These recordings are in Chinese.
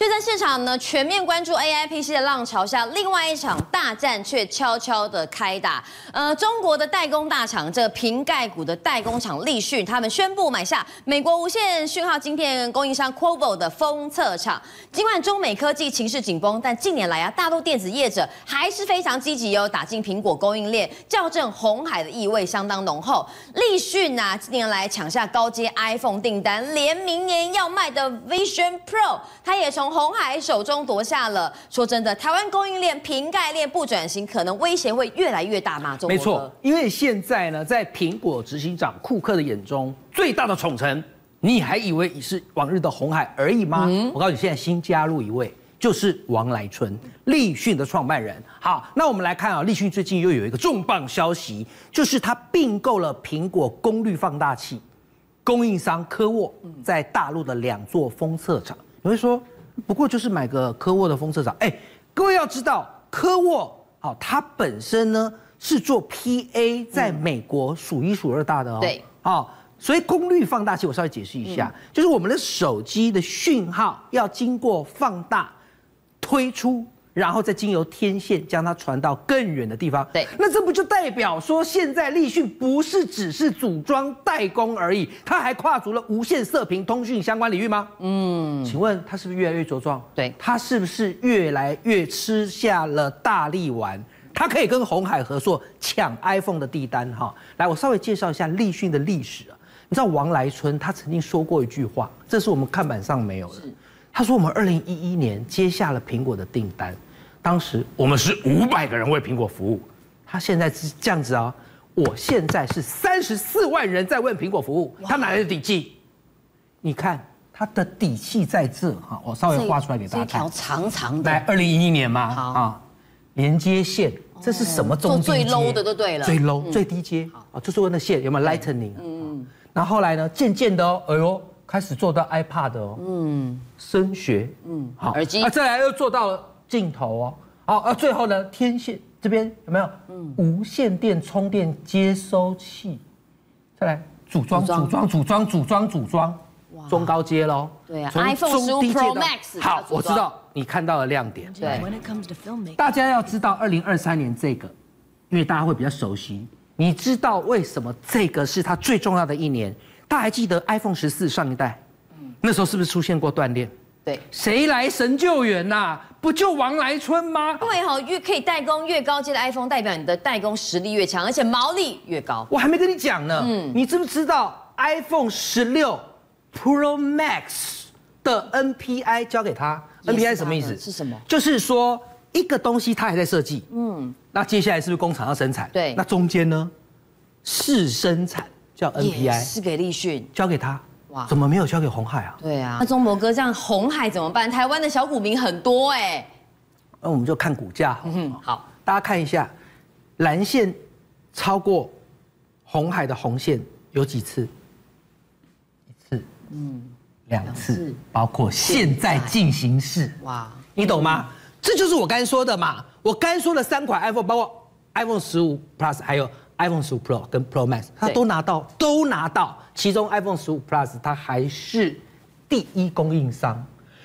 就在市场呢全面关注 AI PC 的浪潮下，另外一场大战却悄悄的开打。呃，中国的代工大厂这个苹概股的代工厂立讯，他们宣布买下美国无线讯号晶片供应商 Qorvo 的封测厂。尽管中美科技情势紧绷，但近年来啊，大陆电子业者还是非常积极哦，打进苹果供应链，校正红海的意味相当浓厚。立讯啊，近年来抢下高阶 iPhone 订单，连明年要卖的 Vision Pro，它也从鸿海手中夺下了。说真的，台湾供应链瓶盖链不转型，可能威胁会越来越大嘛？没错，因为现在呢，在苹果执行长库克的眼中，最大的宠臣，你还以为你是往日的红海而已吗？嗯、我告诉你，现在新加入一位，就是王来春，立讯的创办人。好，那我们来看啊，立讯最近又有一个重磅消息，就是他并购了苹果功率放大器供应商科沃在大陆的两座封测厂。你会说？不过就是买个科沃的封测厂，哎，各位要知道，科沃好，它本身呢是做 PA，在美国数一数二大的哦。对，好，所以功率放大器我稍微解释一下，就是我们的手机的讯号要经过放大推出。然后再经由天线将它传到更远的地方。对，那这不就代表说，现在立讯不是只是组装代工而已，它还跨足了无线射频通讯相关领域吗？嗯，请问它是不是越来越茁壮？对，它是不是越来越吃下了大力丸？它可以跟鸿海合作抢 iPhone 的订单？哈，来，我稍微介绍一下立讯的历史啊。你知道王来春他曾经说过一句话，这是我们看板上没有的。他说：“我们二零一一年接下了苹果的订单，当时我们是五百个人为苹果服务。他现在是这样子啊，我现在是三十四万人在为苹果服务。他哪来的底气？你看他的底气在这哈，我稍微画出来给大家看。这条长长的，来二零一一年嘛，啊，连接线，这是什么中最 low 的都对了，最 low 最低阶啊，就是问那线有没有 Lightning？嗯，然后后来呢，渐渐的哦，哎呦。”开始做到 iPad 哦，嗯，声学，嗯，好，耳机，啊，再来又做到了镜头哦，好，啊，最后呢，天线这边有没有？嗯，无线电充电接收器，再来组装，组装，组装，组装，组装，哇，中高阶喽，对啊，iPhone 15 Pro Max，好，我知道你看到了亮点，对，大家要知道二零二三年这个，因为大家会比较熟悉，你知道为什么这个是它最重要的一年？他还记得 iPhone 十四上一代，嗯，那时候是不是出现过断链？对，谁来神救援呐、啊？不就王来春吗？因为哈，越可以代工越高阶的 iPhone，代表你的代工实力越强，而且毛利越高。我还没跟你讲呢，嗯，你知不知道 iPhone 十六 Pro Max 的 NPI 交给他？NPI 什么意思？是什么？就是说一个东西它还在设计，嗯，那接下来是不是工厂要生产？对，那中间呢？是生产。叫 NPI 是给立讯，交给他哇？怎么没有交给红海啊？对啊，那中博哥这样红海怎么办？台湾的小股民很多哎，那我们就看股价。嗯，好，大家看一下，蓝线超过红海的红线有几次？一次，嗯，两次，包括现在进行式。哇，你懂吗？这就是我刚才说的嘛。我刚才说的三款 iPhone，包括 iPhone 十五 Plus，还有。iPhone 十五 Pro 跟 Pro Max，它都拿到，都拿到。其中 iPhone 十五 Plus 它还是第一供应商，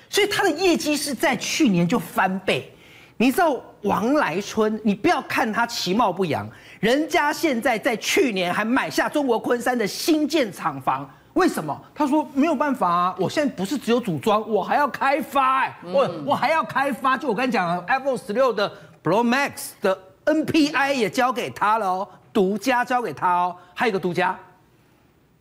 所以它的业绩是在去年就翻倍。你知道王来春，你不要看他其貌不扬，人家现在在去年还买下中国昆山的新建厂房，为什么？他说没有办法啊，我现在不是只有组装，我还要开发、欸，我我还要开发。就我跟你讲的 iPhone 十六的 Pro Max 的 NPI 也交给他了哦。独家交给他哦，还有一个独家，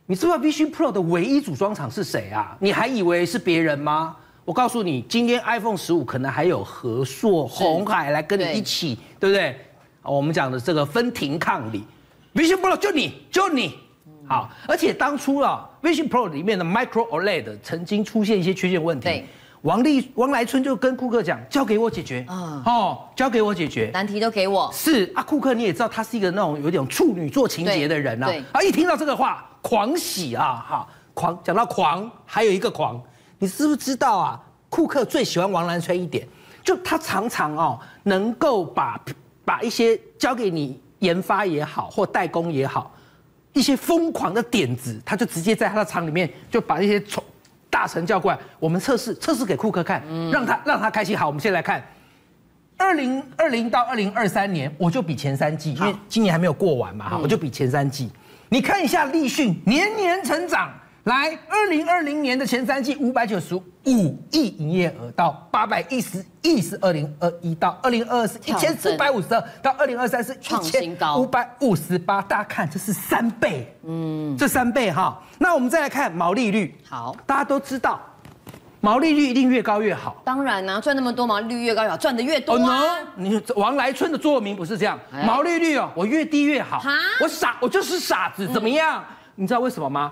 你知道 Vision Pro 的唯一组装厂是谁啊？你还以为是别人吗？我告诉你，今天 iPhone 十五可能还有和硕、红海来跟你一起，对，对不对？我们讲的这个分庭抗礼，Vision Pro 就你就你好，而且当初啊，Vision Pro 里面的 Micro OLED 曾经出现一些缺陷问题。王立王来春就跟库克讲，交给我解决。嗯，哦，交给我解决，难题都给我。是啊，库克你也知道，他是一个那种有点处女座情节的人啊。啊，一听到这个话，狂喜啊，哈，狂讲到狂，还有一个狂，你知不知道啊？库克最喜欢王来春一点，就他常常哦，能够把把一些交给你研发也好，或代工也好，一些疯狂的点子，他就直接在他的厂里面就把一些从。大成叫过来，我们测试测试给库克看，让他让他开心。好，我们先来看，二零二零到二零二三年，我就比前三季，因为今年还没有过完嘛，哈，我就比前三季，你看一下立讯年年成长。来，二零二零年的前三季五百九十五亿营业额到八百一十亿是二零二一到二零二二是一千四百五十二到二零二三是创新高五百五十八，大家看这是三倍，嗯，这三倍哈。那我们再来看毛利率，好，大家都知道毛利率一定越高越好，当然呢、啊，赚那么多毛利率越高越好，赚的越多、啊。哦，你王来春的座右铭不是这样，毛利率哦，我越低越好。我傻，我就是傻子，怎么样？你知道为什么吗？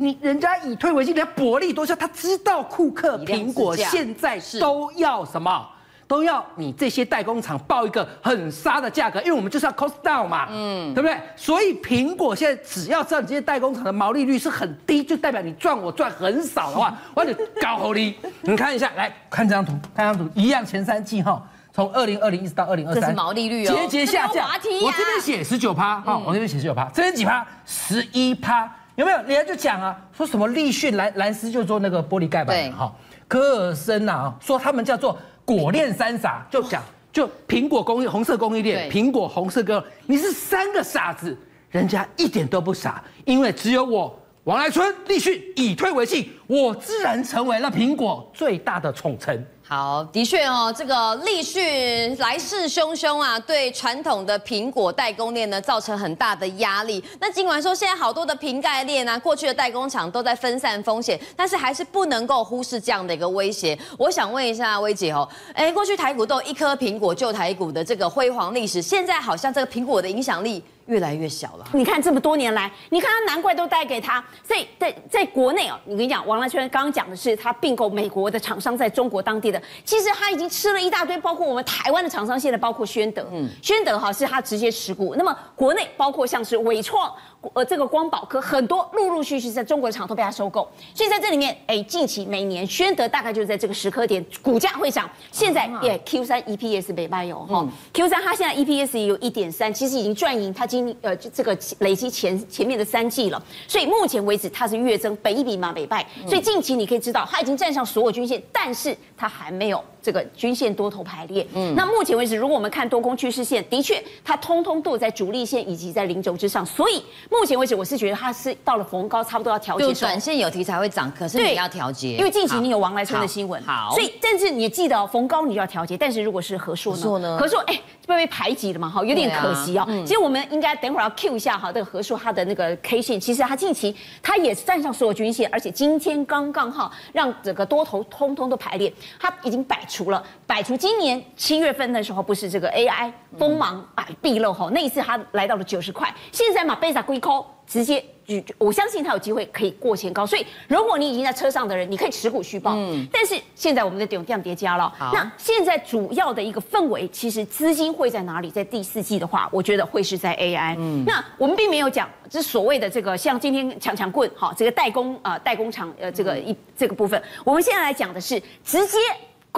你人家以退为进，人家薄利多销，他知道库克、苹果现在都要什么，都要你这些代工厂报一个很杀的价格，因为我们就是要 cost down 嘛，嗯，对不对？所以苹果现在只要知道你这些代工厂的毛利率是很低，就代表你赚我赚很少的话，我就搞好你。你看一下，来看这张图，看这张图一样，前三季哈，从二零二零一直到二零二三，这是毛利率哦，节节下降。我这边写十九趴，哈，我这边写十九趴，这边几趴？十一趴。有没有？人家就讲啊，说什么立讯蓝蓝斯就做那个玻璃盖板哈，科尔森呐，说他们叫做果链三傻，就讲就苹果工业红色供应链，苹果红色哥，你是三个傻子，人家一点都不傻，因为只有我王来春立讯以退为进，我自然成为了苹果最大的宠臣。好，的确哦，这个立讯来势汹汹啊，对传统的苹果代工链呢造成很大的压力。那尽管说现在好多的瓶盖链啊，过去的代工厂都在分散风险，但是还是不能够忽视这样的一个威胁。我想问一下薇姐哦，哎，过去台股都有一颗苹果救台股的这个辉煌历史，现在好像这个苹果的影响力。越来越小了。你看这么多年来，你看他难怪都带给他。所以在在国内哦，你跟你讲，王来圈刚刚讲的是他并购美国的厂商在中国当地的，其实他已经吃了一大堆，包括我们台湾的厂商，现在包括宣德，嗯，宣德哈是他直接持股。那么国内包括像是纬创。呃，这个光宝科很多陆陆续续在中国的厂都被它收购，所以在这里面，哎，近期每年宣德大概就是在这个时刻点，股价会涨。现在也 Q 三 EPS 北拜有哈，Q 三它现在 EPS 也有一点三，其实已经赚赢它今呃这个累积前前面的三季了。所以目前为止它是月增，北一比嘛北拜，所以近期你可以知道它已经站上所有均线，但是它还没有。这个均线多头排列，嗯，那目前为止，如果我们看多空趋势线，的确它通通都在主力线以及在零轴之上，所以目前为止，我是觉得它是到了逢高差不多要调节。就短线有题材会涨，可是你要调节，因为近期你有王来春的新闻，好，所以但是你记得哦，逢高你就要调节，但是如果是和硕呢？和硕哎。会被排挤了嘛？哈，有点可惜哦。其实我们应该等会儿要 Q 一下哈，这个和硕它的那个 K 线，其实它近期它也站上所有均线，而且今天刚刚哈让整个多头通通都排列，它已经摆除了，摆除今年七月份的时候不是这个 AI 锋芒啊毕露哈，那一次它来到了九十块，现在嘛贝萨龟壳直接。我相信它有机会可以过前高，所以如果你已经在车上的人，你可以持股续报。嗯，但是现在我们的点量叠加了。好，那现在主要的一个氛围，其实资金会在哪里？在第四季的话，我觉得会是在 AI。嗯，那我们并没有讲，这所谓的这个像今天强强棍，哈，这个代工啊、呃，代工厂呃，这个一这个部分，我们现在来讲的是直接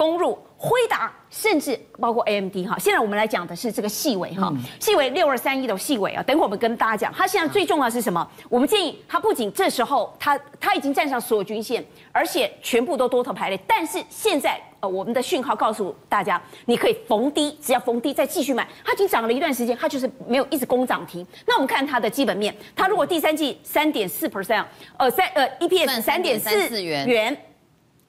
攻入辉达。甚至包括 AMD 哈，现在我们来讲的是这个细微哈，细微六二三一的细微啊，等会我们跟大家讲，它现在最重要的是什么？我们建议它不仅这时候它它已经站上所有均线，而且全部都多头排列，但是现在呃我们的讯号告诉大家，你可以逢低，只要逢低再继续买，它已经涨了一段时间，它就是没有一直攻涨停。那我们看它的基本面，它如果第三季三点四 percent，呃三呃 EPS 三点四元。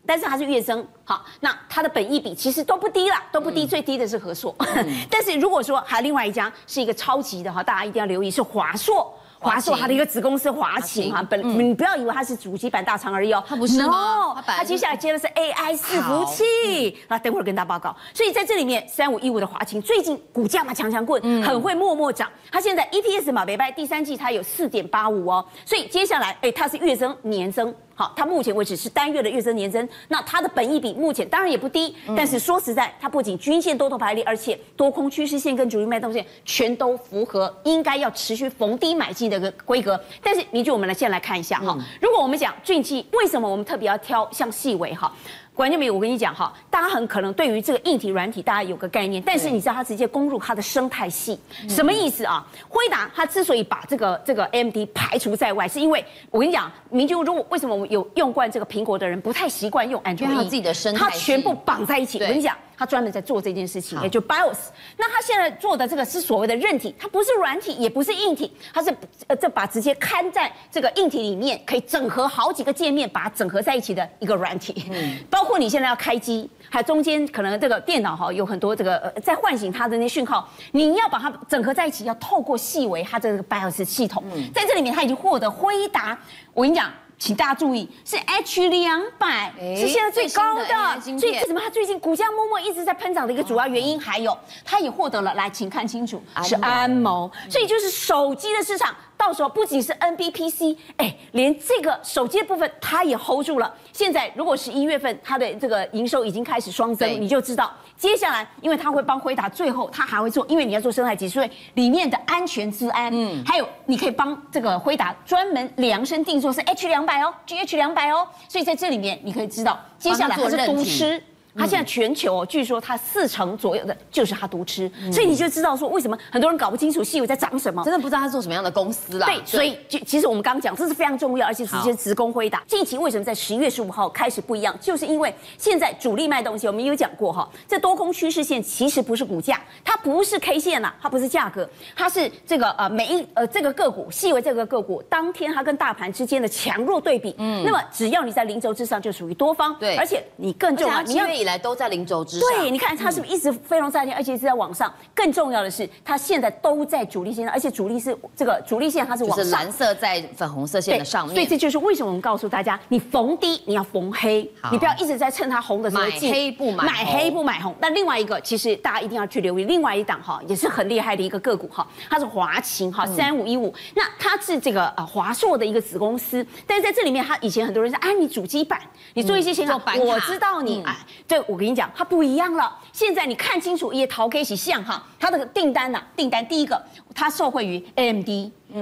但是它是月增，好，那它的本益比其实都不低啦，都不低，嗯、最低的是和硕。嗯、但是如果说还有另外一家是一个超级的哈，大家一定要留意是华硕。华硕它的一个子公司华擎啊，本你不要以为它是主机板大厂而已哦，它不是哦，它接下来接的是 AI 伺服器。那等会儿跟大家报告。所以在这里面，三五一五的华擎最近股价嘛强强滚，很会默默涨。它现在 EPS 嘛，北拜第三季它有四点八五哦，所以接下来哎，它是月增年增，好，它目前为止是单月的月增年增。那它的本益比目前当然也不低，但是说实在，它不仅均线多头排列，而且多空趋势线跟主力脉动线全都符合，应该要持续逢低买进。的个规格，但是你就我们来先来看一下哈。如果我们讲近期为什么我们特别要挑像细微哈，关键没有，我跟你讲哈，大家很可能对于这个硬体、软体，大家有个概念，但是你知道它直接攻入它的生态系，什么意思啊？辉达它之所以把这个这个 AMD 排除在外，是因为我跟你讲，明君如果为什么我们有用惯这个苹果的人不太习惯用 Android，它自己的生态，它全部绑在一起。我跟你讲。他专门在做这件事情，也就 BIOS。那他现在做的这个是所谓的韧体，它不是软体，也不是硬体，它是呃这把直接看在这个硬体里面，可以整合好几个界面，把它整合在一起的一个软体。嗯，包括你现在要开机，还有中间可能这个电脑哈有很多这个呃在唤醒它的那讯号，你要把它整合在一起，要透过细微它这个 BIOS 系统，在这里面它已经获得辉达。我跟你讲。请大家注意，是 H 两百，是现在最高的，所以为什么它最近股价默默一直在喷涨的一个主要原因，还有它也获得了，来，请看清楚，是安谋，所以就是手机的市场。到时候不仅是 NBPC，哎，连这个手机的部分它也 hold 住了。现在如果十一月份它的这个营收已经开始双增，你就知道接下来，因为它会帮辉达，最后它还会做，因为你要做生态级，所以里面的安全治安，嗯，还有你可以帮这个辉达专门量身定做是 H 两百哦，GH 两百哦，所以在这里面你可以知道接下来它是独吃。它现在全球哦，据说它四成左右的就是它独吃，所以你就知道说为什么很多人搞不清楚细微在涨什么，真的不知道它做什么样的公司啦。对，所以就其实我们刚刚讲这是非常重要，而且直接直攻辉达。近期为什么在十一月十五号开始不一样？就是因为现在主力卖东西，我们有讲过哈，这多空趋势线其实不是股价，它不是 K 线呐，它不是价格，它是这个呃每一呃这个个股细微这个个股当天它跟大盘之间的强弱对比。嗯，那么只要你在零轴之上，就属于多方。对，而且你更重要，你一月以来都在零轴之上。对，你看它是不是一直飞龙在天，而且是在往上。更重要的是，它现在都在主力线上，而且主力是这个主力线，它是往上。蓝色在粉红色线的上面。所以这就是为什么我们告诉大家，你逢低你要逢黑，你不要一直在趁它红的时候买黑不买，买黑不买红。那另外一个，其实大家一定要去留意，另外一档哈也是很厉害的一个个股哈，它是华擎哈三五一五。那它是这个呃华硕的一个子公司，但是在这里面，它以前很多人说，哎，你主机板，你做一些显卡，我知道你哎，对我跟你讲，它不一样了。现在你看清楚，也陶可以像哈，它的订单呐、啊，订单第一个，它受惠于 AMD，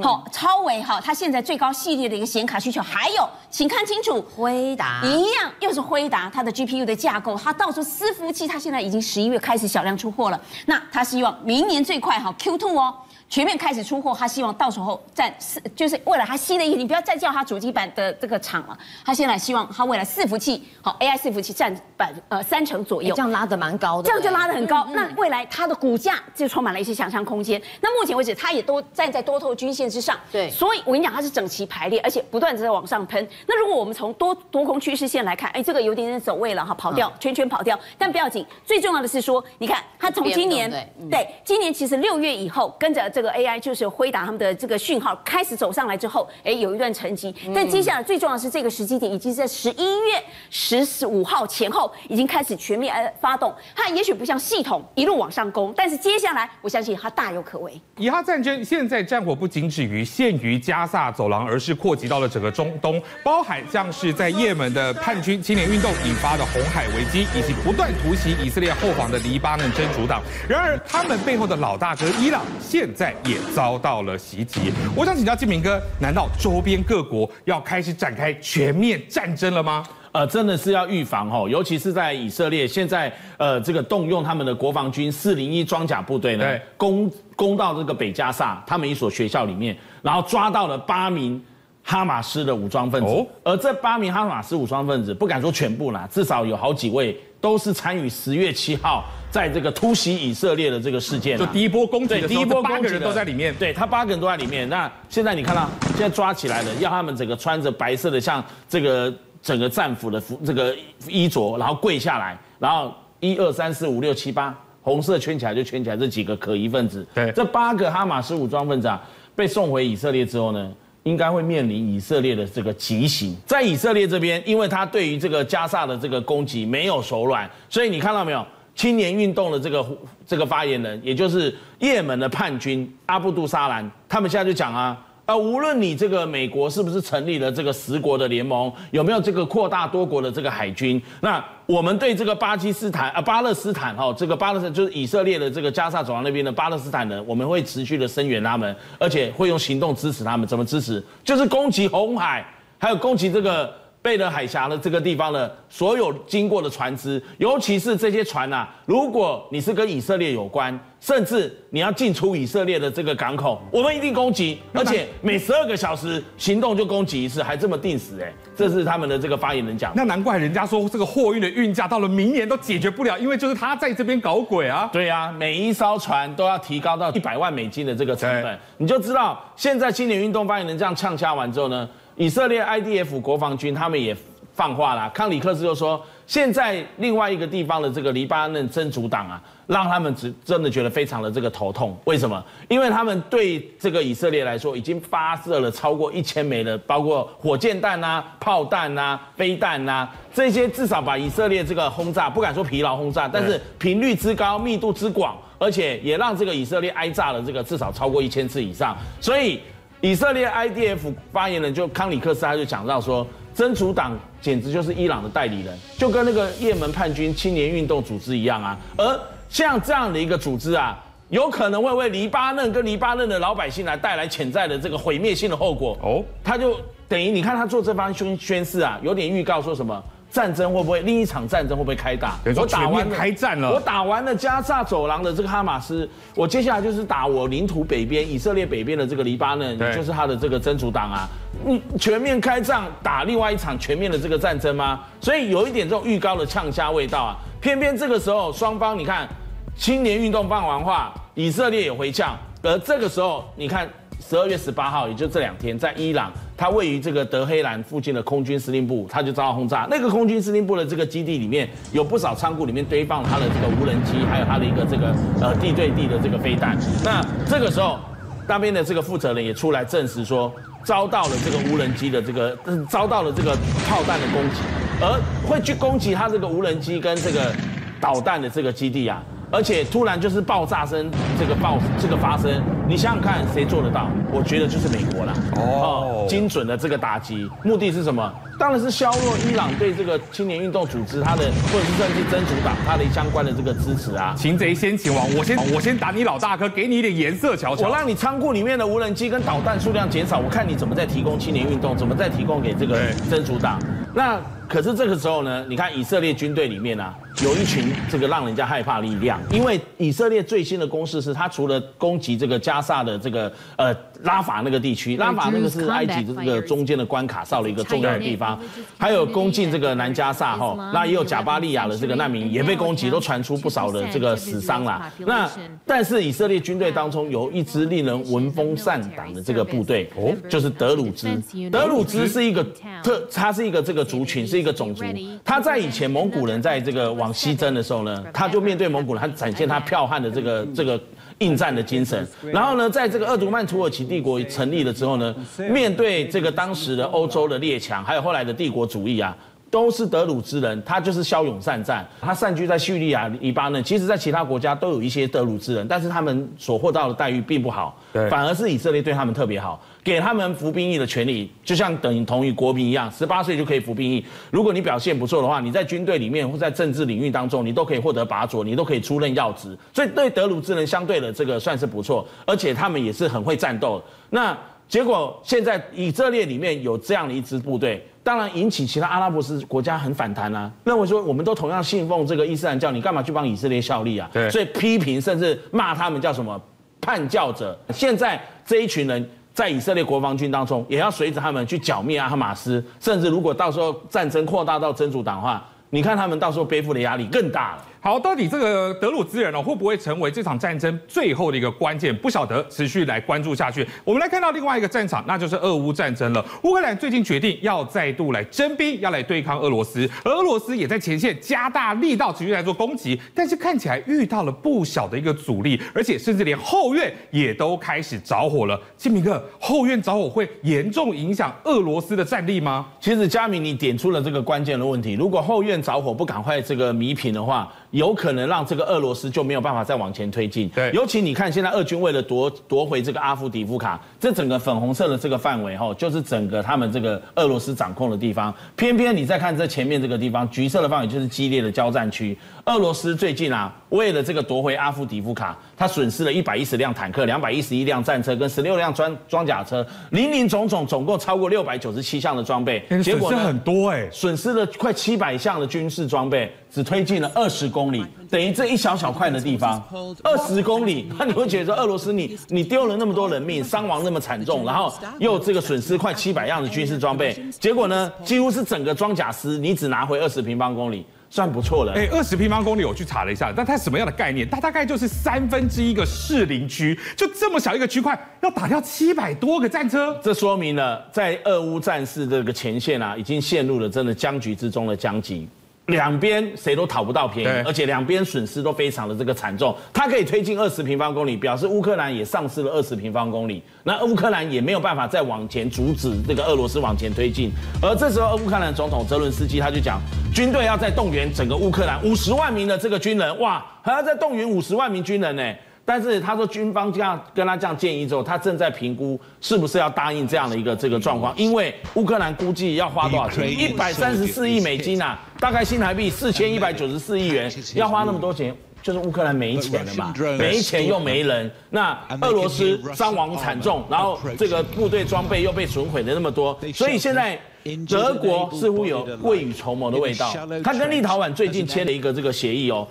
好、嗯，超微哈，它现在最高系列的一个显卡需求，还有，请看清楚，辉达一样，又是辉达，它的 GPU 的架构，它到时候伺服器，它现在已经十一月开始小量出货了，那它希望明年最快哈 Q2 哦。全面开始出货，他希望到时候占四，就是未来他新的一个，你不要再叫他主机板的这个厂了，他现在希望他未来伺服器，好 AI 伺服器占百呃三成左右，这样拉的蛮高的，这样就拉的很高。那未来它的股价就充满了一些想象空间。那目前为止，它也都站在多头均线之上，对，所以我跟你讲，它是整齐排列，而且不断的在往上喷。那如果我们从多多空趋势线来看，哎，这个有点点走位了哈，跑掉，圈圈跑掉，但不要紧，最重要的是说，你看它从今年对今年其实六月以后跟着这个 AI 就是回答他们的这个讯号开始走上来之后，哎，有一段沉寂。但接下来最重要的是这个时机点，已经在十一月十五号前后已经开始全面呃发动。它也许不像系统一路往上攻，但是接下来我相信它大有可为。以哈战争现在战火不仅止于限于加萨走廊，而是扩及到了整个中东，包含像是在也门的叛军青年运动引发的红海危机，以及不断突袭以色列后方的黎巴嫩真主党。然而，他们背后的老大哥伊朗现在也遭到了袭击。我想请教金明哥，难道周边各国要开始展开全面战争了吗？呃，真的是要预防哦，尤其是在以色列现在呃这个动用他们的国防军四零一装甲部队呢，攻攻到这个北加萨他们一所学校里面，然后抓到了八名哈马斯的武装分子。哦，而这八名哈马斯武装分子不敢说全部啦，至少有好几位都是参与十月七号在这个突袭以色列的这个事件。就第一波攻击的时候，第一波八个人都在里面。对，他八个人都在里面。那现在你看到现在抓起来了，要他们整个穿着白色的像这个。整个战俘的服这个衣着，然后跪下来，然后一二三四五六七八，红色圈起来就圈起来这几个可疑分子。对，这八个哈马斯武装分子啊，被送回以色列之后呢，应该会面临以色列的这个极刑。在以色列这边，因为他对于这个加萨的这个攻击没有手软，所以你看到没有？青年运动的这个这个发言人，也就是也门的叛军阿布杜沙兰，他们现在就讲啊。啊，无论你这个美国是不是成立了这个十国的联盟，有没有这个扩大多国的这个海军，那我们对这个巴基斯坦啊、巴勒斯坦哈，这个巴勒斯坦就是以色列的这个加沙走廊那边的巴勒斯坦人，我们会持续的声援他们，而且会用行动支持他们。怎么支持？就是攻击红海，还有攻击这个贝勒海峡的这个地方呢，所有经过的船只，尤其是这些船啊，如果你是跟以色列有关，甚至你要进出以色列的这个港口，我们一定攻击，而且每十二个小时行动就攻击一次，还这么定时哎，这是他们的这个发言人讲。那难怪人家说这个货运的运价到了明年都解决不了，因为就是他在这边搞鬼啊。对啊，每一艘船都要提高到一百万美金的这个成本，你就知道现在青年运动发言人这样呛掐完之后呢？以色列 IDF 国防军他们也放话了，康里克斯就说，现在另外一个地方的这个黎巴嫩真主党啊，让他们只真的觉得非常的这个头痛。为什么？因为他们对这个以色列来说，已经发射了超过一千枚的，包括火箭弹啊、炮弹啊、飞弹啊这些，至少把以色列这个轰炸，不敢说疲劳轰炸，但是频率之高、密度之广，而且也让这个以色列挨炸了这个至少超过一千次以上，所以。以色列 IDF 发言人就康里克斯他就讲到说，真主党简直就是伊朗的代理人，就跟那个也门叛军青年运动组织一样啊。而像这样的一个组织啊，有可能会为黎巴嫩跟黎巴嫩的老百姓来带来潜在的这个毁灭性的后果。哦，他就等于你看他做这番宣宣誓啊，有点预告说什么。战争会不会另一场战争会不会开打？我打完开战了，我打完了加萨走廊的这个哈马斯，我接下来就是打我领土北边以色列北边的这个黎巴嫩，也就是他的这个真主党啊。你全面开战打另外一场全面的这个战争吗？所以有一点这种预告的呛虾味道啊。偏偏这个时候双方你看，青年运动放完话，以色列也回呛，而这个时候你看。十二月十八号，也就这两天，在伊朗，它位于这个德黑兰附近的空军司令部，它就遭到轰炸。那个空军司令部的这个基地里面有不少仓库，里面堆放它的这个无人机，还有它的一个这个呃地对地的这个飞弹。那这个时候，那边的这个负责人也出来证实说，遭到了这个无人机的这个遭到了这个炮弹的攻击，而会去攻击它这个无人机跟这个导弹的这个基地啊。而且突然就是爆炸声，这个爆这个发生，你想想看，谁做得到？我觉得就是美国啦。哦，精准的这个打击，目的是什么？当然是削弱伊朗对这个青年运动组织它的，或者是甚至真主党它的相关的这个支持啊。擒贼先擒王，我先我先打你老大哥，给你一点颜色瞧瞧。我让你仓库里面的无人机跟导弹数量减少，我看你怎么再提供青年运动，怎么再提供给这个真主党。那。可是这个时候呢，你看以色列军队里面啊，有一群这个让人家害怕力量，因为以色列最新的攻势是，他除了攻击这个加萨的这个呃拉法那个地区，拉法那个是埃及的这个中间的关卡，少了一个重要的地方，还有攻进这个南加萨哈，那也有贾巴利亚的这个难民也被攻击，都传出不少的这个死伤啦。那但是以色列军队当中有一支令人闻风丧胆的这个部队，哦，就是德鲁兹。德鲁兹是一个特，他是一个这个族群是。一个种族，他在以前蒙古人在这个往西征的时候呢，他就面对蒙古人，他展现他剽悍的这个这个应战的精神。然后呢，在这个鄂图曼土耳其帝国成立了之后呢，面对这个当时的欧洲的列强，还有后来的帝国主义啊。都是德鲁兹人，他就是骁勇善战，他散居在叙利亚、黎巴嫩。其实，在其他国家都有一些德鲁兹人，但是他们所获到的待遇并不好，对，反而是以色列对他们特别好，给他们服兵役的权利，就像等同于国民一样，十八岁就可以服兵役。如果你表现不错的话，你在军队里面或在政治领域当中，你都可以获得拔擢，你都可以出任要职。所以对德鲁兹人相对的这个算是不错，而且他们也是很会战斗。那结果现在以色列里面有这样的一支部队。当然引起其他阿拉伯斯国家很反弹啊，认为说我们都同样信奉这个伊斯兰教，你干嘛去帮以色列效力啊？对，所以批评甚至骂他们叫什么叛教者。现在这一群人在以色列国防军当中，也要随着他们去剿灭阿哈马斯，甚至如果到时候战争扩大到真主党的话，你看他们到时候背负的压力更大了。好，到底这个德鲁兹人呢，会不会成为这场战争最后的一个关键？不晓得，持续来关注下去。我们来看到另外一个战场，那就是俄乌战争了。乌克兰最近决定要再度来征兵，要来对抗俄罗斯，而俄罗斯也在前线加大力道，持续来做攻击。但是看起来遇到了不小的一个阻力，而且甚至连后院也都开始着火了。金明哥，后院着火会严重影响俄罗斯的战力吗？其实佳明，你点出了这个关键的问题。如果后院着火不赶快这个弥平的话，有可能让这个俄罗斯就没有办法再往前推进。对，尤其你看现在俄军为了夺夺回这个阿夫迪夫卡，这整个粉红色的这个范围哈，就是整个他们这个俄罗斯掌控的地方。偏偏你再看这前面这个地方，橘色的范围就是激烈的交战区。俄罗斯最近啊，为了这个夺回阿夫迪夫卡，他损失了一百一十辆坦克、两百一十一辆战车跟十六辆装装甲车，林林总总总共超过六百九十七项的装备，结果很多哎，损失了快七百项的军事装备，只推进了二十公里，等于这一小小块的地方，二十公里，那你会觉得说俄罗斯你你丢了那么多人命，伤亡那么惨重，然后又这个损失快七百样的军事装备，结果呢，几乎是整个装甲师你只拿回二十平方公里。算不错了，哎，二十平方公里我去查了一下，但它什么样的概念？它大概就是三分之一个士林区，就这么小一个区块，要打掉七百多个战车，这说明了在俄乌战事这个前线啊，已经陷入了真的僵局之中的僵局。两边谁都讨不到便宜，而且两边损失都非常的这个惨重。它可以推进二十平方公里，表示乌克兰也丧失了二十平方公里。那乌克兰也没有办法再往前阻止这个俄罗斯往前推进。而这时候，乌克兰总统泽伦斯基他就讲，军队要再动员整个乌克兰五十万名的这个军人，哇，还要再动员五十万名军人呢。但是他说，军方这样跟他这样建议之后，他正在评估是不是要答应这样的一个这个状况，因为乌克兰估计要花多少钱？一百三十四亿美金啊，大概新台币四千一百九十四亿元，要花那么多钱，就是乌克兰没钱了嘛，没钱又没人，那俄罗斯伤亡惨重，然后这个部队装备又被损毁的那么多，所以现在德国似乎有未雨绸缪的味道，他跟立陶宛最近签了一个这个协议哦，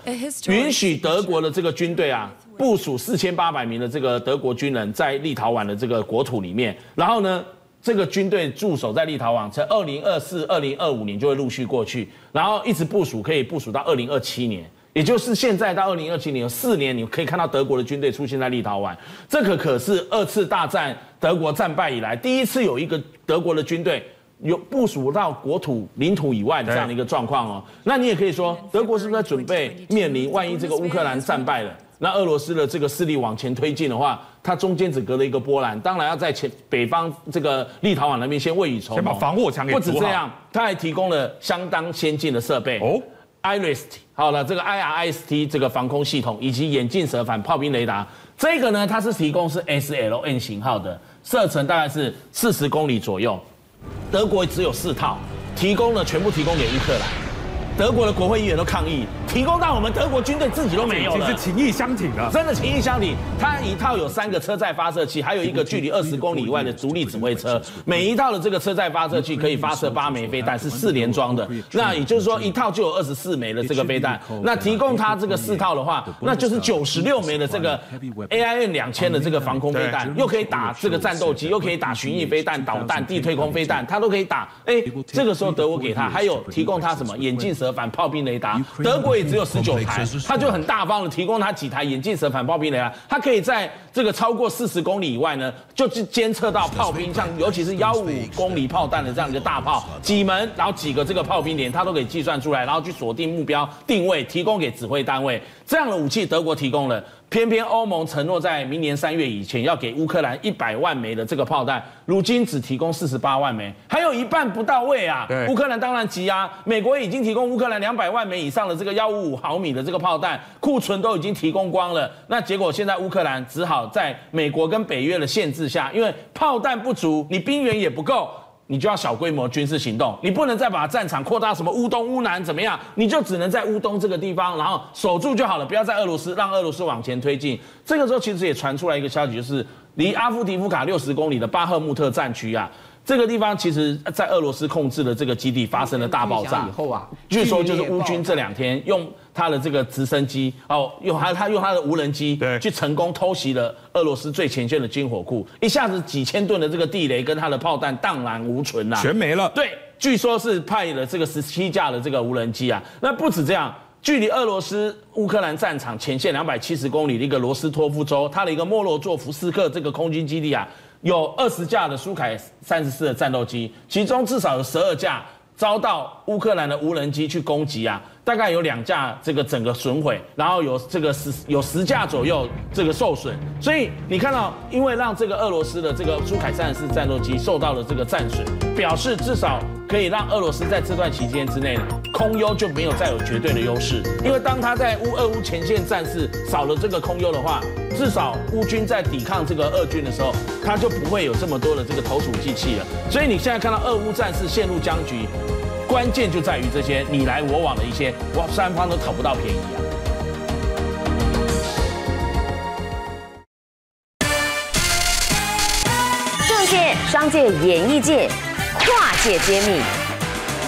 允许德国的这个军队啊。部署四千八百名的这个德国军人在立陶宛的这个国土里面，然后呢，这个军队驻守在立陶宛，在二零二四、二零二五年就会陆续过去，然后一直部署，可以部署到二零二七年，也就是现在到二零二七年有四年，你可以看到德国的军队出现在立陶宛。这个可是二次大战德国战败以来第一次有一个德国的军队有部署到国土领土以外的这样的一个状况哦。那你也可以说，德国是不是在准备面临万一这个乌克兰战败了？那俄罗斯的这个势力往前推进的话，它中间只隔了一个波兰，当然要在前北方这个立陶宛那边先未雨绸缪，先把防火墙给。不止这样，它还提供了相当先进的设备。哦，IRIS-T，好了，这个 IRIS-T 这个防空系统以及眼镜蛇反炮兵雷达，这个呢，它是提供是 SLN 型号的，射程大概是四十公里左右，德国只有四套，提供了全部提供给乌克兰。德国的国会议员都抗议，提供到我们德国军队自己都没有了，其实情义相挺的，真的情义相挺。它一套有三个车载发射器，还有一个距离二十公里以外的独立指挥车，每一套的这个车载发射器可以发射八枚飞弹，是四连装的。那也就是说，一套就有二十四枚的这个飞弹。那提供它这个四套的话，那就是九十六枚的这个 AIM 两千的这个防空飞弹，又可以打这个战斗机，又可以打巡弋飞弹、导弹、地推空飞弹，它都可以打。哎，这个时候德国给他，还有提供他什么眼镜蛇。反炮兵雷达，德国也只有十九台，他就很大方的提供他几台眼镜蛇反炮兵雷达，它可以在这个超过四十公里以外呢，就去监测到炮兵，像尤其是幺五公里炮弹的这样一个大炮，几门，然后几个这个炮兵连，它都可以计算出来，然后去锁定目标定位，提供给指挥单位。这样的武器，德国提供了。偏偏欧盟承诺在明年三月以前要给乌克兰一百万枚的这个炮弹，如今只提供四十八万枚，还有一半不到位啊！乌克兰当然急啊！美国已经提供乌克兰两百万枚以上的这个幺五五毫米的这个炮弹，库存都已经提供光了。那结果现在乌克兰只好在美国跟北约的限制下，因为炮弹不足，你兵员也不够。你就要小规模军事行动，你不能再把战场扩大什么乌东、乌南怎么样？你就只能在乌东这个地方，然后守住就好了，不要在俄罗斯让俄罗斯往前推进。这个时候其实也传出来一个消息，就是离阿夫迪夫卡六十公里的巴赫穆特战区啊。这个地方其实，在俄罗斯控制的这个基地发生了大爆炸以后啊，据说就是乌军这两天用他的这个直升机哦，用还有他用他的无人机对，去成功偷袭了俄罗斯最前线的军火库，一下子几千吨的这个地雷跟他的炮弹荡然无存呐，全没了。对，据说是派了这个十七架的这个无人机啊，那不止这样，距离俄罗斯乌克兰战场前线两百七十公里的一个罗斯托夫州，它的一个莫洛佐夫斯克这个空军基地啊。有二十架的苏凯三十四的战斗机，其中至少有十二架遭到乌克兰的无人机去攻击啊，大概有两架这个整个损毁，然后有这个十有十架左右这个受损。所以你看到，因为让这个俄罗斯的这个苏凯三十四战斗机受到了这个战损，表示至少可以让俄罗斯在这段期间之内呢，空优就没有再有绝对的优势。因为当他在乌俄乌前线战事少了这个空优的话，至少乌军在抵抗这个俄军的时候，他就不会有这么多的这个投鼠忌器了。所以你现在看到俄乌战事陷入僵局，关键就在于这些你来我往的一些，哇，三方都讨不到便宜啊。政界、商界、演艺界。跨界揭秘，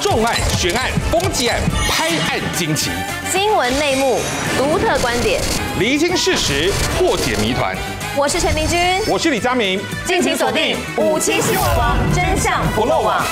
重案、悬案、攻击案、拍案惊奇，新闻内幕、独特观点，厘清事实，破解谜团。我是陈明君，我是李佳明，敬请锁定《五七新闻网》，真相不漏网。